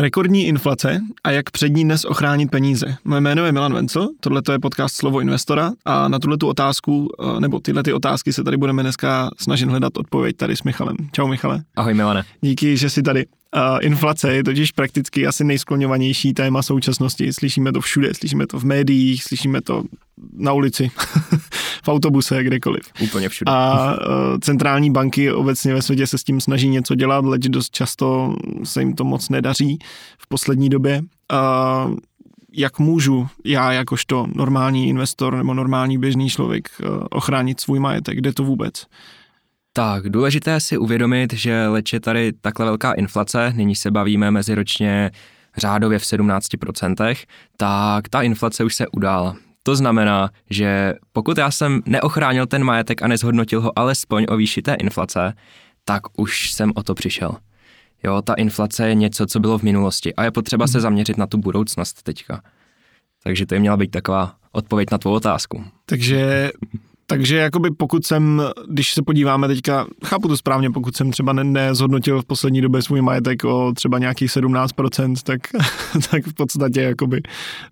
Rekordní inflace a jak před ní dnes ochránit peníze. Moje jméno je Milan Vencel, tohle je podcast Slovo investora a na tuhle tu otázku, eh, nebo tyhle ty otázky se tady budeme dneska snažit hledat odpověď tady s Michalem. Čau Michale. Ahoj Milane. Díky, že jsi tady. Inflace je totiž prakticky asi nejskloňovanější téma současnosti. Slyšíme to všude, slyšíme to v médiích, slyšíme to na ulici, v autobuse, kdekoliv. Úplně všude. A uh, centrální banky obecně ve světě se s tím snaží něco dělat, leč dost často se jim to moc nedaří v poslední době. Uh, jak můžu já jakožto normální investor nebo normální běžný člověk uh, ochránit svůj majetek, kde to vůbec? Tak, důležité je si uvědomit, že leč je tady takhle velká inflace, nyní se bavíme meziročně řádově v 17%, tak ta inflace už se udála. To znamená, že pokud já jsem neochránil ten majetek a nezhodnotil ho alespoň o výši té inflace, tak už jsem o to přišel. Jo, ta inflace je něco, co bylo v minulosti a je potřeba se mhm. zaměřit na tu budoucnost teďka. Takže to je měla být taková odpověď na tvou otázku. Takže takže jakoby pokud jsem, když se podíváme teďka, chápu to správně, pokud jsem třeba ne, nezhodnotil v poslední době svůj majetek o třeba nějakých 17%, tak, tak v podstatě jakoby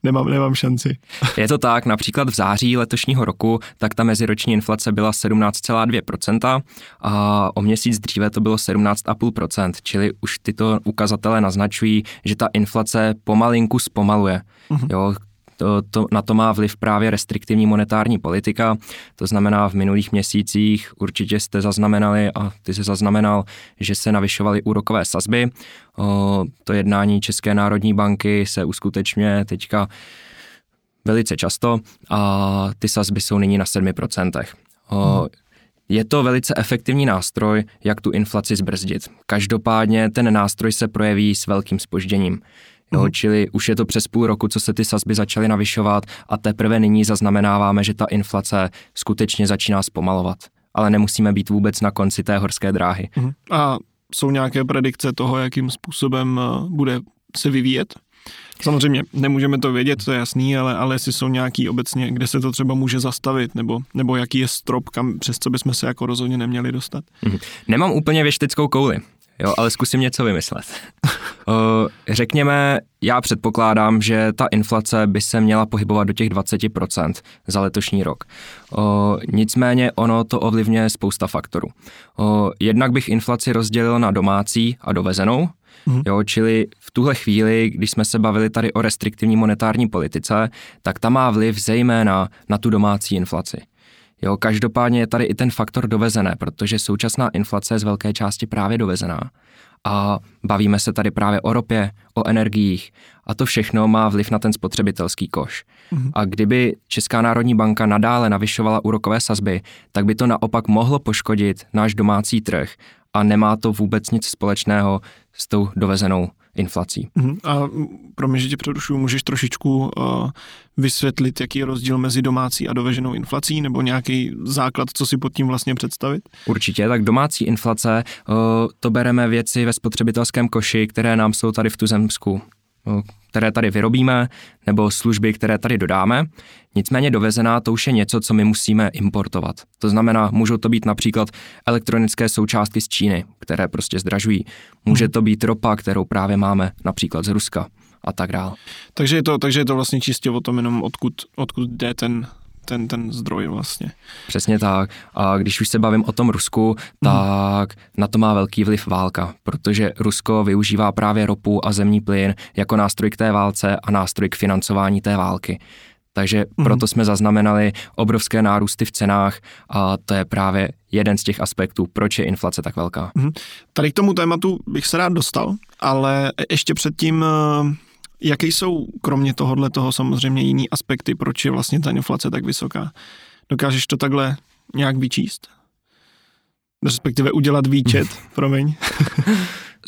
nemám, nemám šanci. Je to tak, například v září letošního roku, tak ta meziroční inflace byla 17,2% a o měsíc dříve to bylo 17,5%, čili už tyto ukazatele naznačují, že ta inflace pomalinku zpomaluje. Uh-huh. Jo, to, to, na to má vliv právě restriktivní monetární politika, to znamená v minulých měsících určitě jste zaznamenali a ty se zaznamenal, že se navyšovaly úrokové sazby. O, to jednání České národní banky se uskutečňuje teďka velice často a ty sazby jsou nyní na 7%. O, hmm. Je to velice efektivní nástroj, jak tu inflaci zbrzdit. Každopádně ten nástroj se projeví s velkým spožděním. Jo, mm. Čili už je to přes půl roku, co se ty sazby začaly navyšovat a teprve nyní zaznamenáváme, že ta inflace skutečně začíná zpomalovat. Ale nemusíme být vůbec na konci té horské dráhy. Mm. A jsou nějaké predikce toho, jakým způsobem eh, bude se vyvíjet? Samozřejmě nemůžeme to vědět, to je jasný, ale, ale jestli jsou nějaký obecně, kde se to třeba může zastavit, nebo, nebo jaký je strop, kam, přes co bychom se jako rozhodně neměli dostat. Mm. Nemám úplně věštickou kouli, jo, ale zkusím něco vymyslet. Řekněme, já předpokládám, že ta inflace by se měla pohybovat do těch 20% za letošní rok. Nicméně ono to ovlivňuje spousta faktorů. Jednak bych inflaci rozdělil na domácí a dovezenou, Mm. Jo, čili v tuhle chvíli, když jsme se bavili tady o restriktivní monetární politice, tak ta má vliv zejména na tu domácí inflaci. Jo, každopádně je tady i ten faktor dovezené, protože současná inflace je z velké části právě dovezená. A bavíme se tady právě o ropě, o energiích a to všechno má vliv na ten spotřebitelský koš. Mm-hmm. A kdyby Česká národní banka nadále navyšovala úrokové sazby, tak by to naopak mohlo poškodit náš domácí trh a nemá to vůbec nic společného s tou dovezenou inflací. Uh-huh. A pro mě, že tě přerušuju, můžeš trošičku uh, vysvětlit, jaký je rozdíl mezi domácí a doveženou inflací, nebo nějaký základ, co si pod tím vlastně představit? Určitě, tak domácí inflace, uh, to bereme věci ve spotřebitelském koši, které nám jsou tady v tuzemsku které tady vyrobíme, nebo služby, které tady dodáme. Nicméně dovezená to už je něco, co my musíme importovat. To znamená, můžou to být například elektronické součástky z Číny, které prostě zdražují. Může hmm. to být ropa, kterou právě máme například z Ruska a tak dále. Takže je to, takže je to vlastně čistě o tom jenom, odkud, odkud jde ten ten, ten zdroj vlastně. Přesně tak. A když už se bavím o tom Rusku, tak mm. na to má velký vliv válka, protože Rusko využívá právě ropu a zemní plyn jako nástroj k té válce a nástroj k financování té války. Takže mm. proto jsme zaznamenali obrovské nárůsty v cenách a to je právě jeden z těch aspektů, proč je inflace tak velká. Mm. Tady k tomu tématu bych se rád dostal, ale ještě předtím Jaké jsou kromě tohohle toho samozřejmě jiný aspekty, proč je vlastně ta inflace tak vysoká? Dokážeš to takhle nějak vyčíst? Respektive udělat výčet, promiň.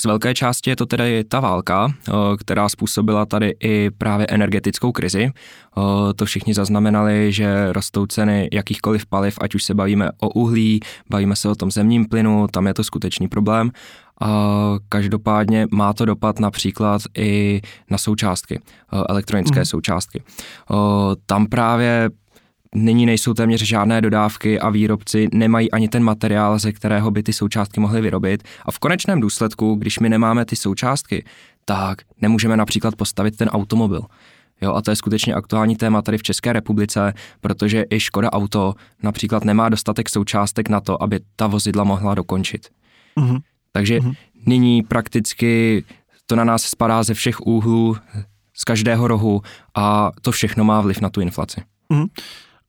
Z velké části je to tedy ta válka, která způsobila tady i právě energetickou krizi. To všichni zaznamenali, že rostou ceny jakýchkoliv paliv, ať už se bavíme o uhlí, bavíme se o tom zemním plynu, tam je to skutečný problém. Každopádně má to dopad například i na součástky, elektronické mm. součástky. Tam právě nyní nejsou téměř žádné dodávky a výrobci nemají ani ten materiál, ze kterého by ty součástky mohly vyrobit. A v konečném důsledku, když my nemáme ty součástky, tak nemůžeme například postavit ten automobil. Jo, a to je skutečně aktuální téma tady v České republice, protože i Škoda Auto například nemá dostatek součástek na to, aby ta vozidla mohla dokončit. Mm-hmm. Takže mm-hmm. nyní prakticky to na nás spadá ze všech úhlů, z každého rohu a to všechno má vliv na tu inflaci. Mm-hmm.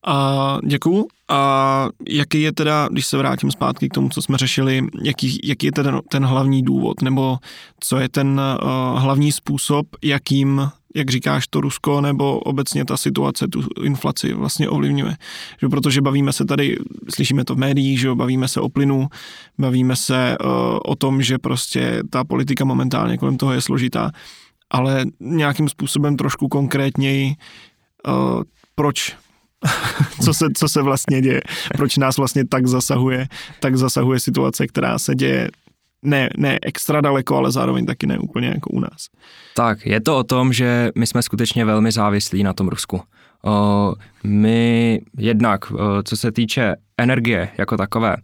A děkuju. A jaký je teda, když se vrátím zpátky k tomu, co jsme řešili, jaký, jaký je ten, ten hlavní důvod, nebo co je ten uh, hlavní způsob, jakým, jak říkáš, to Rusko nebo obecně ta situace, tu inflaci vlastně ovlivňuje. Že protože bavíme se tady, slyšíme to v médiích, že bavíme se o plynu, bavíme se uh, o tom, že prostě ta politika momentálně kolem toho je složitá, ale nějakým způsobem trošku konkrétněji, uh, proč? Co, se, co se vlastně děje, proč nás vlastně tak zasahuje, tak zasahuje situace, která se děje ne, ne extra daleko, ale zároveň taky ne úplně jako u nás. Tak, je to o tom, že my jsme skutečně velmi závislí na tom Rusku. O, my jednak, o, co se týče energie jako takové,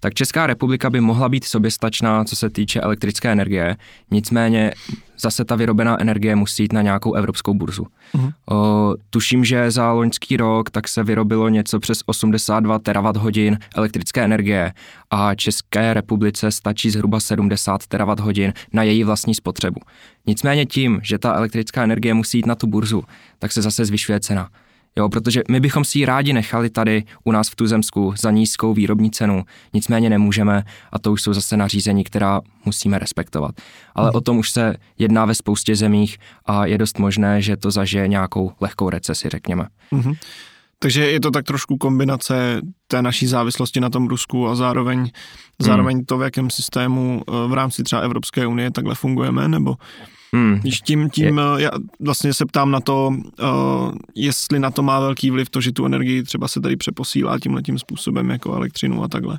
tak Česká republika by mohla být soběstačná, co se týče elektrické energie, nicméně zase ta vyrobená energie musí jít na nějakou evropskou burzu. Uh-huh. O, tuším, že za loňský rok tak se vyrobilo něco přes 82 terawatt hodin elektrické energie a České republice stačí zhruba 70 terawatt hodin na její vlastní spotřebu. Nicméně tím, že ta elektrická energie musí jít na tu burzu, tak se zase zvyšuje cena. Jo, protože my bychom si ji rádi nechali tady u nás v Tuzemsku za nízkou výrobní cenu, nicméně nemůžeme a to už jsou zase nařízení, která musíme respektovat. Ale hmm. o tom už se jedná ve spoustě zemích a je dost možné, že to zažije nějakou lehkou recesi, řekněme. Hmm. Takže je to tak trošku kombinace té naší závislosti na tom Rusku a zároveň, zároveň to, v jakém systému eh, v rámci třeba Evropské unie takhle fungujeme, nebo Hmm. Když tím, tím je... já vlastně se ptám na to, uh, jestli na to má velký vliv to, že tu energii třeba se tady přeposílá tímhle tím způsobem jako elektřinu a takhle.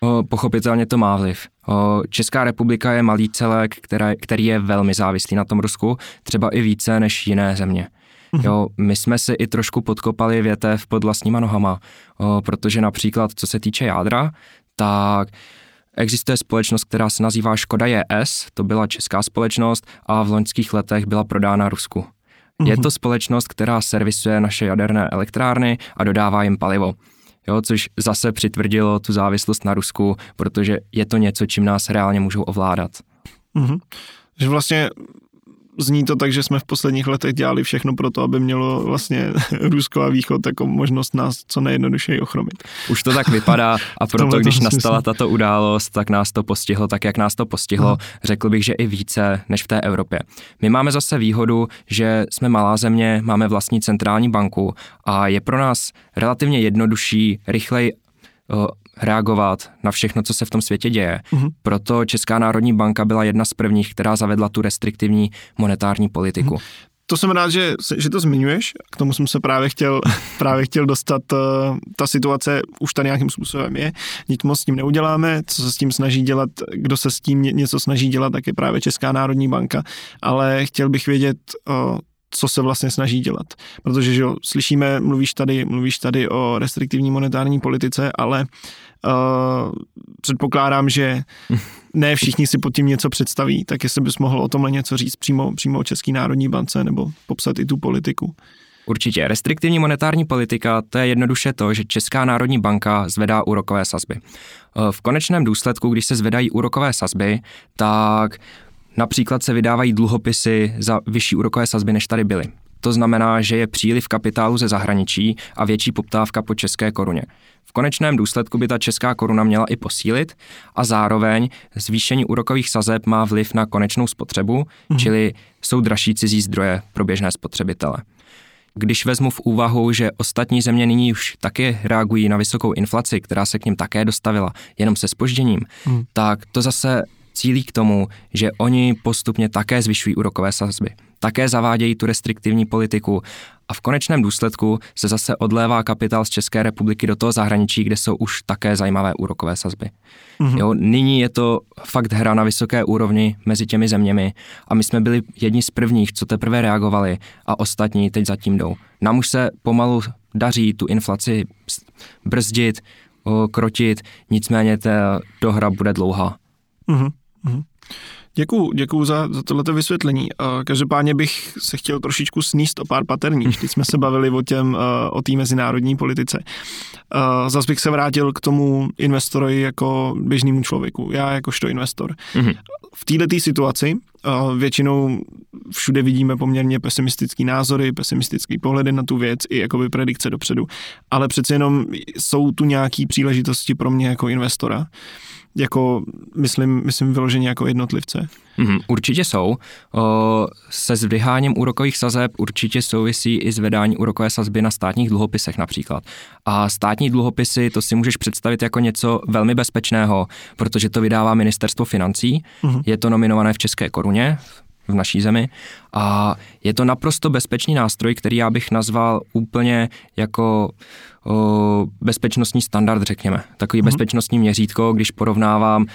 O, pochopitelně to má vliv. O, Česká republika je malý celek, které, který je velmi závislý na tom Rusku, třeba i více než jiné země. Mhm. Jo, my jsme si i trošku podkopali větev pod vlastníma nohama, o, protože například co se týče jádra, tak Existuje společnost, která se nazývá Škoda JS, to byla česká společnost a v loňských letech byla prodána Rusku. Je mhm. to společnost, která servisuje naše jaderné elektrárny a dodává jim palivo. Jo, což zase přitvrdilo tu závislost na Rusku, protože je to něco, čím nás reálně můžou ovládat. Mm-hmm. Že vlastně zní to tak, že jsme v posledních letech dělali všechno pro to, aby mělo vlastně Rusko a Východ jako možnost nás co nejjednodušeji ochromit. Už to tak vypadá a proto, když smysl. nastala tato událost, tak nás to postihlo tak, jak nás to postihlo. Hmm. Řekl bych, že i více než v té Evropě. My máme zase výhodu, že jsme malá země, máme vlastní centrální banku a je pro nás relativně jednodušší, rychleji reagovat na všechno, co se v tom světě děje. Mm-hmm. Proto Česká národní banka byla jedna z prvních, která zavedla tu restriktivní monetární politiku. Mm-hmm. To jsem rád, že, že to zmiňuješ. K tomu jsem se právě chtěl, právě chtěl dostat. Eh, ta situace už tady nějakým způsobem je. Nic moc s tím neuděláme. Co se s tím snaží dělat, kdo se s tím něco snaží dělat, tak je právě Česká národní banka. Ale chtěl bych vědět, eh, co se vlastně snaží dělat. Protože že jo, slyšíme, mluvíš tady, mluvíš tady o restriktivní monetární politice, ale uh, předpokládám, že ne všichni si pod tím něco představí, tak jestli bys mohl o tomhle něco říct přímo, přímo o České národní bance nebo popsat i tu politiku. Určitě. Restriktivní monetární politika to je jednoduše to, že Česká národní banka zvedá úrokové sazby. Uh, v konečném důsledku, když se zvedají úrokové sazby, tak Například se vydávají dluhopisy za vyšší úrokové sazby, než tady byly. To znamená, že je příliv kapitálu ze zahraničí a větší poptávka po české koruně. V konečném důsledku by ta česká koruna měla i posílit a zároveň zvýšení úrokových sazeb má vliv na konečnou spotřebu, mm. čili jsou dražší cizí zdroje pro běžné spotřebitele. Když vezmu v úvahu, že ostatní země nyní už taky reagují na vysokou inflaci, která se k ním také dostavila, jenom se spožděním, mm. tak to zase cílí k tomu, že oni postupně také zvyšují úrokové sazby. Také zavádějí tu restriktivní politiku a v konečném důsledku se zase odlévá kapitál z České republiky do toho zahraničí, kde jsou už také zajímavé úrokové sazby. Mm-hmm. Jo, nyní je to fakt hra na vysoké úrovni mezi těmi zeměmi a my jsme byli jedni z prvních, co teprve reagovali a ostatní teď zatím jdou. Nám už se pomalu daří tu inflaci brzdit, krotit, nicméně ta dohra bude dlouhá. Mm-hmm. Děkuju, děkuju za, za tohleto vysvětlení. Každopádně bych se chtěl trošičku sníst o pár paterní. Teď jsme se bavili o těm, o té mezinárodní politice. Zas bych se vrátil k tomu investorovi jako běžnému člověku. Já jakožto investor. Mm-hmm. V této situaci většinou všude vidíme poměrně pesimistický názory, pesimistický pohledy na tu věc i jakoby predikce dopředu. Ale přece jenom jsou tu nějaké příležitosti pro mě jako investora jako, myslím, myslím vyloženě jako jednotlivce? Mm, určitě jsou. O, se zdviháním úrokových sazeb určitě souvisí i zvedání úrokové sazby na státních dluhopisech například. A státní dluhopisy, to si můžeš představit jako něco velmi bezpečného, protože to vydává ministerstvo financí, mm. je to nominované v české koruně, v naší zemi. A je to naprosto bezpečný nástroj, který já bych nazval úplně jako o, bezpečnostní standard, řekněme. Takový mm-hmm. bezpečnostní měřítko, když porovnávám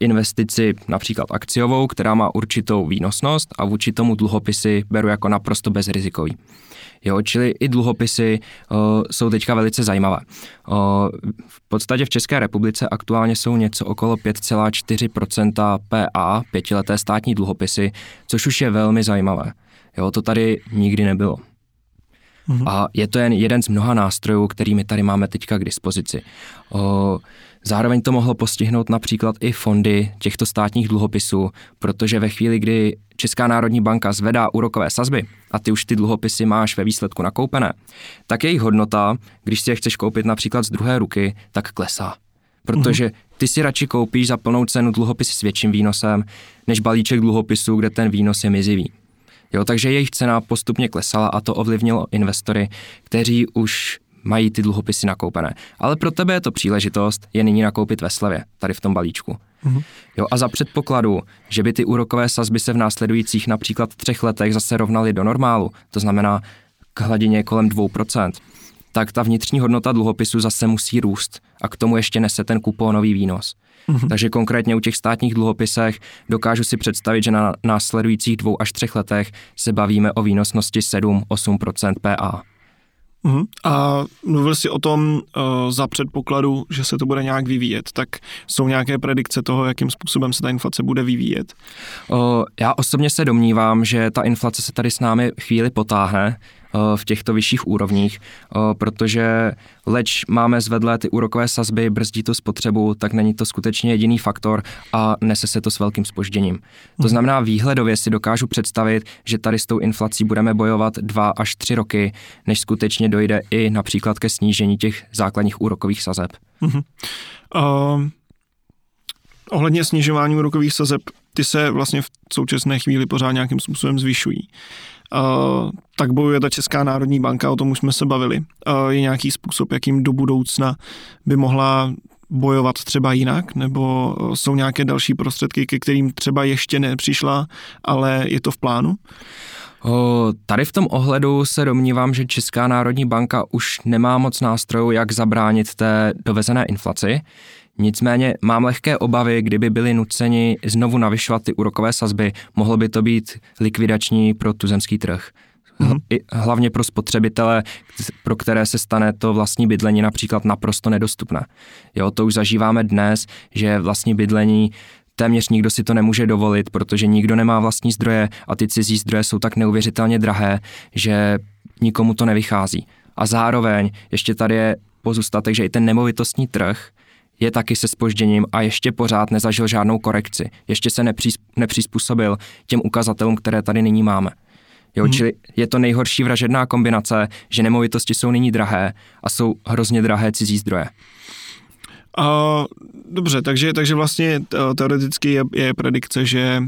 investici například akciovou, která má určitou výnosnost a vůči tomu dluhopisy beru jako naprosto bezrizikový. Jo, čili i dluhopisy o, jsou teďka velice zajímavé. O, v podstatě v České republice aktuálně jsou něco okolo 5,4% PA, pětileté státní dluhopisy, což už je velmi zajímavé. Jo, to tady nikdy nebylo. Mm-hmm. A je to jen jeden z mnoha nástrojů, kterými tady máme teďka k dispozici. O, zároveň to mohlo postihnout například i fondy těchto státních dluhopisů, protože ve chvíli, kdy Česká národní banka zvedá úrokové sazby a ty už ty dluhopisy máš ve výsledku nakoupené, tak jejich hodnota, když si je chceš koupit například z druhé ruky, tak klesá. Protože mhm. ty si radši koupíš za plnou cenu dluhopisy s větším výnosem, než balíček dluhopisů, kde ten výnos je mizivý. Jo, takže jejich cena postupně klesala a to ovlivnilo investory, kteří už mají ty dluhopisy nakoupené. Ale pro tebe je to příležitost je nyní nakoupit ve slevě, tady v tom balíčku. Mm-hmm. Jo, a za předpokladu, že by ty úrokové sazby se v následujících například třech letech zase rovnaly do normálu, to znamená k hladině kolem 2%, tak ta vnitřní hodnota dluhopisu zase musí růst a k tomu ještě nese ten kupónový výnos. Mm-hmm. Takže konkrétně u těch státních dluhopisech dokážu si představit, že na následujících dvou až třech letech se bavíme o výnosnosti 7-8% PA. Uh-huh. A mluvil jsi o tom uh, za předpokladu, že se to bude nějak vyvíjet, tak jsou nějaké predikce toho, jakým způsobem se ta inflace bude vyvíjet? Uh, já osobně se domnívám, že ta inflace se tady s námi chvíli potáhne, v těchto vyšších úrovních, eh, protože leč máme zvedlé ty úrokové sazby, brzdí tu spotřebu, tak není to skutečně jediný faktor a nese se to s velkým spožděním. To mhm. znamená, výhledově si dokážu představit, že tady s tou inflací budeme bojovat dva až tři roky, než skutečně dojde i například ke snížení těch základních úrokových sazeb. Uh-huh. Uh, ohledně snižování úrokových sazeb, ty se vlastně v současné chvíli pořád nějakým způsobem zvyšují. Uh, tak bojuje ta Česká národní banka, o tom už jsme se bavili. Uh, je nějaký způsob, jakým do budoucna by mohla bojovat třeba jinak, nebo jsou nějaké další prostředky, ke kterým třeba ještě nepřišla, ale je to v plánu? Tady v tom ohledu se domnívám, že Česká národní banka už nemá moc nástrojů, jak zabránit té dovezené inflaci. Nicméně mám lehké obavy, kdyby byli nuceni znovu navyšovat ty úrokové sazby, mohlo by to být likvidační pro tuzemský trh. Mm-hmm. Hlavně pro spotřebitele, pro které se stane to vlastní bydlení například naprosto nedostupné. Jo, to už zažíváme dnes, že vlastní bydlení téměř nikdo si to nemůže dovolit, protože nikdo nemá vlastní zdroje a ty cizí zdroje jsou tak neuvěřitelně drahé, že nikomu to nevychází. A zároveň ještě tady je pozůstatek, že i ten nemovitostní trh je taky se spožděním a ještě pořád nezažil žádnou korekci. Ještě se nepřizpůsobil těm ukazatelům, které tady nyní máme. Jo, hmm. čili je to nejhorší vražedná kombinace, že nemovitosti jsou nyní drahé a jsou hrozně drahé cizí zdroje. Uh, dobře, takže, takže vlastně teoreticky je, je predikce, že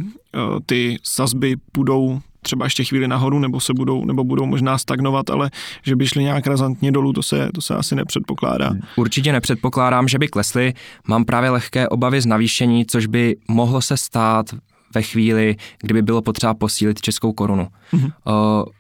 ty sazby půjdou třeba ještě chvíli nahoru, nebo se budou, nebo budou možná stagnovat, ale že by šly nějak razantně dolů, to se, to se asi nepředpokládá. Určitě nepředpokládám, že by klesly. Mám právě lehké obavy z navýšení, což by mohlo se stát ve chvíli, kdyby bylo potřeba posílit českou korunu. Mm-hmm.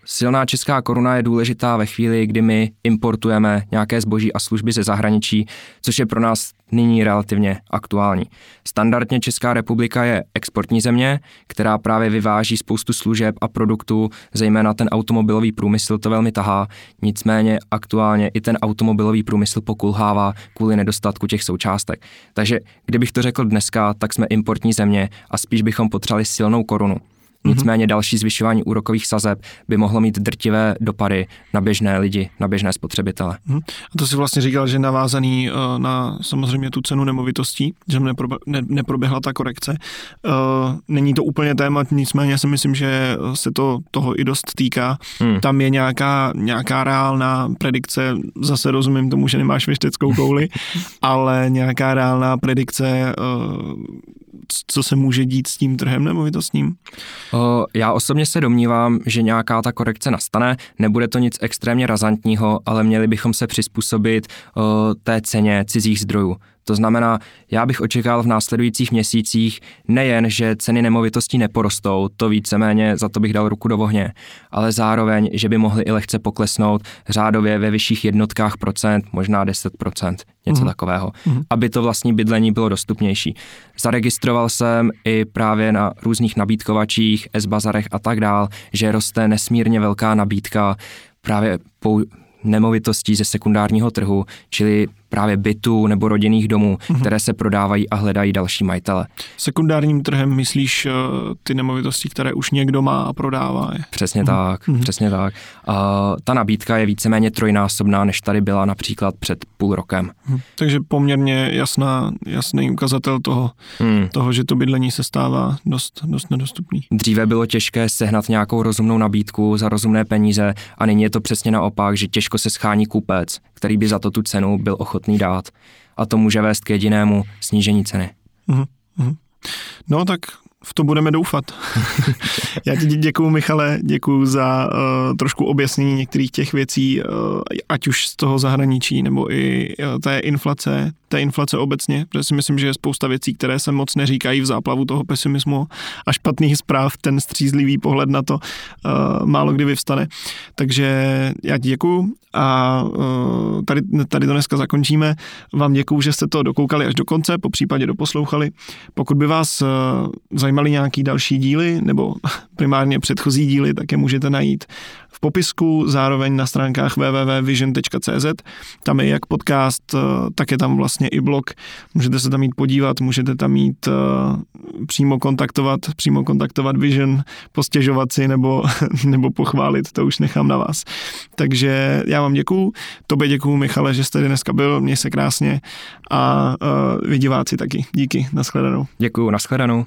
Silná česká koruna je důležitá ve chvíli, kdy my importujeme nějaké zboží a služby ze zahraničí, což je pro nás nyní relativně aktuální. Standardně Česká republika je exportní země, která právě vyváží spoustu služeb a produktů, zejména ten automobilový průmysl to velmi tahá, nicméně aktuálně i ten automobilový průmysl pokulhává kvůli nedostatku těch součástek. Takže kdybych to řekl dneska, tak jsme importní země a spíš bychom potřebovali silnou korunu. Mhm. Nicméně další zvyšování úrokových sazeb by mohlo mít drtivé dopady na běžné lidi, na běžné spotřebitele. Mhm. A to si vlastně říkal, že navázaný eh, na samozřejmě tu cenu nemovitostí, že neproběhla ta korekce. Eh, není to úplně téma, nicméně si myslím, že se to toho i dost týká. Hmm. Tam je nějaká, nějaká reálná predikce, zase rozumím tomu, že nemáš věšteckou kouli, ale nějaká reálná predikce, eh, co se může dít s tím trhem nemovitostním? Já osobně se domnívám, že nějaká ta korekce nastane, nebude to nic extrémně razantního, ale měli bychom se přizpůsobit té ceně cizích zdrojů. To znamená, já bych očekával v následujících měsících nejen, že ceny nemovitostí neporostou, to víceméně za to bych dal ruku do ohně, ale zároveň, že by mohly i lehce poklesnout řádově ve vyšších jednotkách procent, možná 10 procent, něco mm. takového, mm. aby to vlastní bydlení bylo dostupnější. Zaregistroval jsem i právě na různých nabídkovačích, S-bazarech a tak dál, že roste nesmírně velká nabídka právě nemovitostí ze sekundárního trhu, čili právě bytů nebo rodinných domů, mm-hmm. které se prodávají a hledají další majitele. Sekundárním trhem myslíš uh, ty nemovitosti, které už někdo má a prodává je? Přesně mm-hmm. tak, mm-hmm. přesně tak. Uh, ta nabídka je víceméně trojnásobná, než tady byla například před půl rokem. Mm-hmm. Takže poměrně jasná, jasný ukazatel toho, mm. toho, že to bydlení se stává dost, dost nedostupný. Dříve bylo těžké sehnat nějakou rozumnou nabídku za rozumné peníze a nyní je to přesně naopak, že těžko se schání kupec, který by za to tu cenu byl ochotný dát. A to může vést k jedinému snížení ceny. Mm-hmm. No tak v to budeme doufat. Já ti děkuju, Michale, děkuju za uh, trošku objasnění některých těch věcí, uh, ať už z toho zahraničí, nebo i uh, té inflace, té inflace obecně, protože si myslím, že je spousta věcí, které se moc neříkají v záplavu toho pesimismu a špatných zpráv, ten střízlivý pohled na to uh, málo kdy vyvstane. Takže já ti děkuju a uh, tady, tady to dneska zakončíme. Vám děkuju, že jste to dokoukali až do konce, po případě doposlouchali. Pokud by vás uh, zajímaly nějaký další díly, nebo primárně předchozí díly, tak je můžete najít v popisku, zároveň na stránkách www.vision.cz. Tam je jak podcast, tak je tam vlastně i blog. Můžete se tam jít podívat, můžete tam jít uh, přímo kontaktovat, přímo kontaktovat Vision, postěžovat si nebo, nebo pochválit, to už nechám na vás. Takže já vám děkuju, tobě děkuju Michale, že jste dneska byl, měj se krásně a uh, vy diváci taky. Díky, nashledanou. Děkuju, nashledanou.